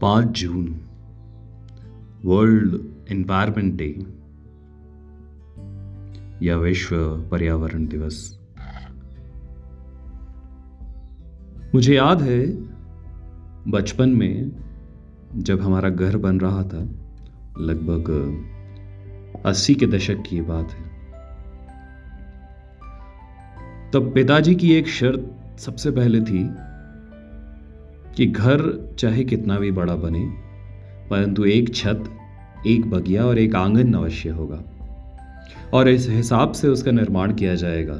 पाँच जून, world environment day, या विश्व पर्यावरण दिवस। मुझे याद है, बचपन में जब हमारा घर बन रहा था, लगभग अस्सी के दशक की बात है। तब पिताजी की एक शर्त सबसे पहले थी कि घर चाहे कितना भी बड़ा बने, परंतु एक छत, एक बगिया और एक आँगन अवश्य होगा। और इस हिसाब से उसका निर्माण किया जाएगा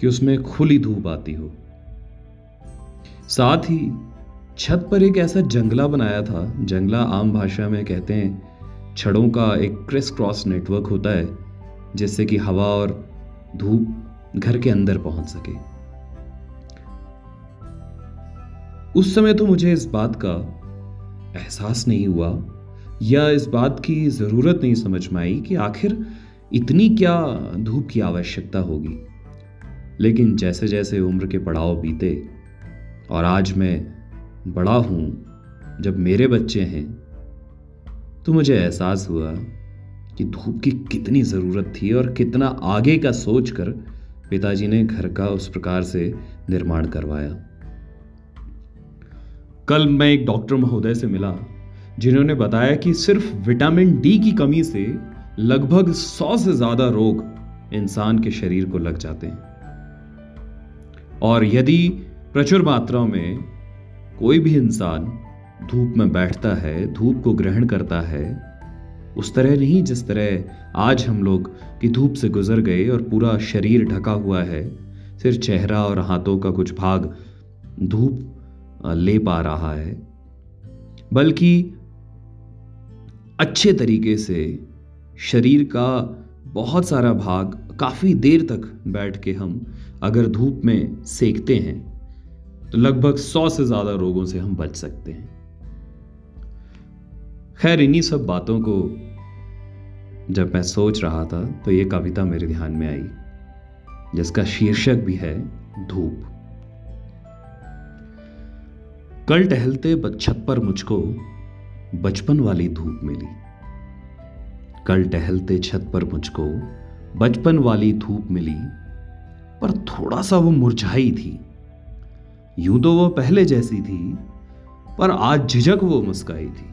कि उसमें खुली धूप आती हो। साथ ही छत पर एक ऐसा जंगला बनाया था, जंगला आम भाषा में कहते हैं, छड़ों का एक क्रिस क्रॉस नेटवर्क होता है, जिससे कि हवा और धूप घर के अंदर पहुँच सके। उस समय तो मुझे इस बात का एहसास नहीं हुआ, या इस बात की ज़रूरत नहीं समझ में आई कि आखिर इतनी क्या धूप की आवश्यकता होगी। लेकिन जैसे जैसे उम्र के पड़ाव बीते और आज मैं बड़ा हूँ, जब मेरे बच्चे हैं तो मुझे एहसास हुआ कि धूप की कितनी ज़रूरत थी और कितना आगे का सोचकर पिताजी ने घर का उस प्रकार से निर्माण करवाया। कल मैं एक डॉक्टर महोदय से मिला, जिन्होंने बताया कि सिर्फ़ विटामिन डी की कमी से लगभग सौ से ज़्यादा रोग इंसान के शरीर को लग जाते हैं। और यदि प्रचुर मात्रा में कोई भी इंसान धूप में बैठता है, धूप को ग्रहण करता है, उस तरह नहीं, जिस तरह आज हम लोग की धूप से गुजर गए और पूरा शरीर ढका हुआ है सिर्फ़ चेहरा और हाथों का कुछ भाग धूप ले पा रहा है, बल्कि अच्छे तरीके से शरीर का बहुत सारा भाग काफ़ी देर तक बैठ के हम अगर धूप में सेकते हैं तो लगभग सौ से ज़्यादा रोगों से हम बच सकते हैं। खैर, इन्हीं सब बातों को जब मैं सोच रहा था तो ये कविता मेरे ध्यान में आई, जिसका शीर्षक भी है धूप। कल टहलते छत पर मुझको बचपन वाली धूप मिली। कल टहलते छत पर मुझको बचपन वाली धूप मिली, पर थोड़ा सा वो मुरझाई थी। यूँ तो वो पहले जैसी थी, पर आज झिझक वो मुस्काई थी।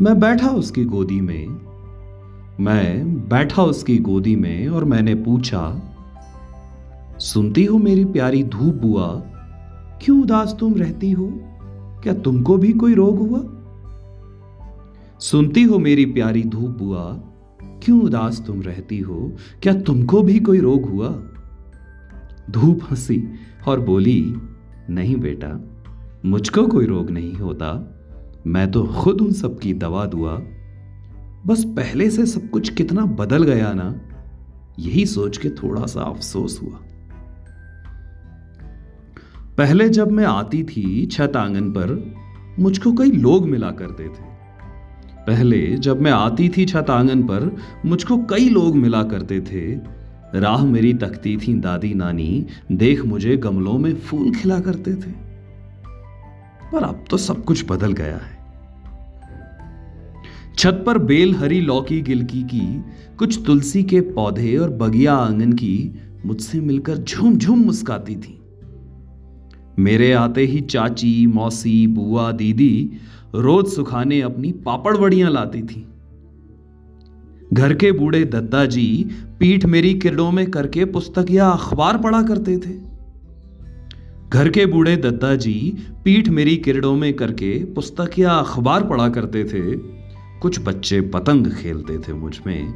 मैं बैठा उसकी गोदी में, मैं बैठा उसकी गोदी में और मैंने पूछा, सुनती हो मेरी प्यारी धूप बुआ क्यों उदास तुम रहती हो? क्या तुमको भी कोई रोग हुआ? सुनती हो मेरी प्यारी धूप बुआ, क्यों उदास तुम रहती हो? क्या तुमको भी कोई रोग हुआ? धूप हँसी और बोली, नहीं बेटा, मुझको कोई रोग नहीं होता। मैं तो खुद उन सब की दवा दुआ। बस पहले से सब कुछ कितना बदल गया ना, यही सोच के थोड़ा सा अफसोस हुआ। पहले जब मैं आती थी छत आँगन पर, मुझको कई लोग मिला करते थे। पहले जब मैं आती थी छत आँगन पर, मुझको कई लोग मिला करते थे। राह मेरी तकती थी, दादी नानी, देख मुझे गमलों में फूल खिला करते थे। पर अब तो सब कुछ बदल गया है। छत पर बेल हरी लौकी गिलकी की, कुछ तुलसी के पौधे और बगिया आँगन की मुझसे मिलकर झूम झूम मुस्काती थी। मेरे आते ही चाची, मौसी, बुआ, दीदी रोज सुखाने अपनी पापड़ बड़ियाँ लाती थी। घर के बूढ़े दद्दा जी पीठ मेरी किरणों में करके पुस्तक या अखबार पढ़ा करते थे। घर के बूढ़े दद्दा जी पीठ मेरी किरणों में करके पुस्तक या अखबार पढ़ा करते थे। कुछ बच्चे पतंग खेलते थे मुझमें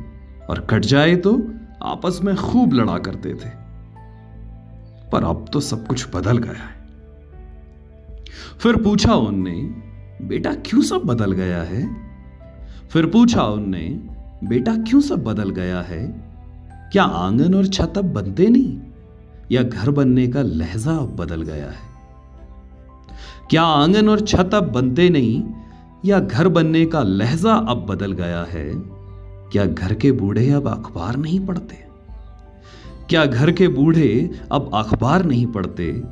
और कट जाए तो आपस में खूब लड़ा करते थे। पर अब तो सब कुछ बदल गया है। फिर पूछा उनने, बेटा क्यों सब बदल गया है? फिर पूछा उनने, बेटा क्यों सब बदल गया है? क्या आँगन और छत अब बनते नहीं? या घर बनने का लहजा अब बदल गया है? क्या आँगन और छत अब बनते नहीं? या घर बनने का लहजा अब बदल गया है? क्या घर के बूढ़े अब अखबार नहीं पढ़ते? क्या घर के बूढ़े अब अखबार नहीं पढ़ते?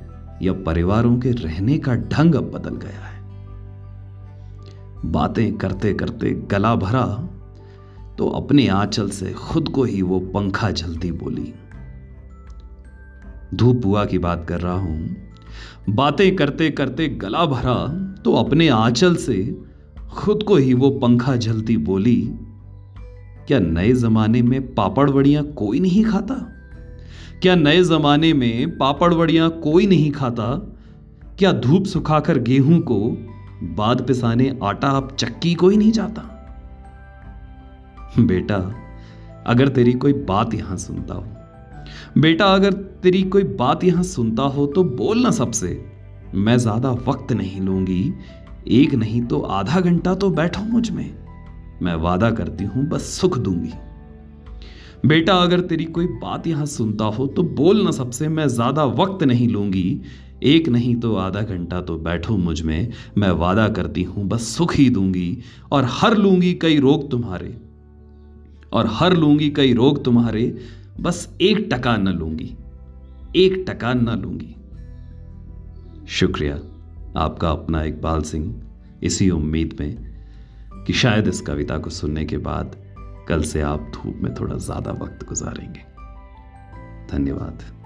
या परिवारों के रहने का ढंग अब बदल गया है। बातें करते करते गला भरा तो अपने आंचल से खुद को ही वो पंखा जलती बोली। धूप बुआ की बात कर रहा हूँ। बातें करते करते गला भरा तो अपने आंचल से खुद को ही वो पंखा जलती बोली, क्या नए जमाने में पापड़ बड़ियाँ कोई नहीं खाता? क्या नए जमाने में पापड़ बड़ियाँ कोई नहीं खाता? क्या धूप सुखाकर गेहूँ को बाद पिसाने आटा अब चक्की कोई नहीं जाता? बेटा, अगर तेरी कोई बात यहाँ सुनता हो, बेटा, अगर तेरी कोई बात यहाँ सुनता हो तो बोलना सबसे। मैं ज़्यादा वक्त नहीं लूँगी, एक नहीं तो आधा घंटा तो बैठो मुझमें। मैं वादा करती हूँ, बस सुख दूँगी। बेटा, अगर तेरी कोई बात यहाँ सुनता हो तो बोल ना सबसे, मैं ज़्यादा वक्त नहीं लूँगी। एक नहीं तो आधा घंटा तो बैठो मुझमें, मैं वादा करती हूँ, बस सुख ही दूँगी। और हर लूँगी कई रोग तुम्हारे। और हर लूँगी कई रोग तुम्हारे, बस एक टका न लूँगी। एक टका न लूँगी। शुक्रिया आपका अपना, इकबाल सिंह, इसी उम्मीद में कि शायद इस कविता को सुनने के बाद कल से आप धूप में थोड़ा ज़्यादा वक्त गुजारेंगे। धन्यवाद।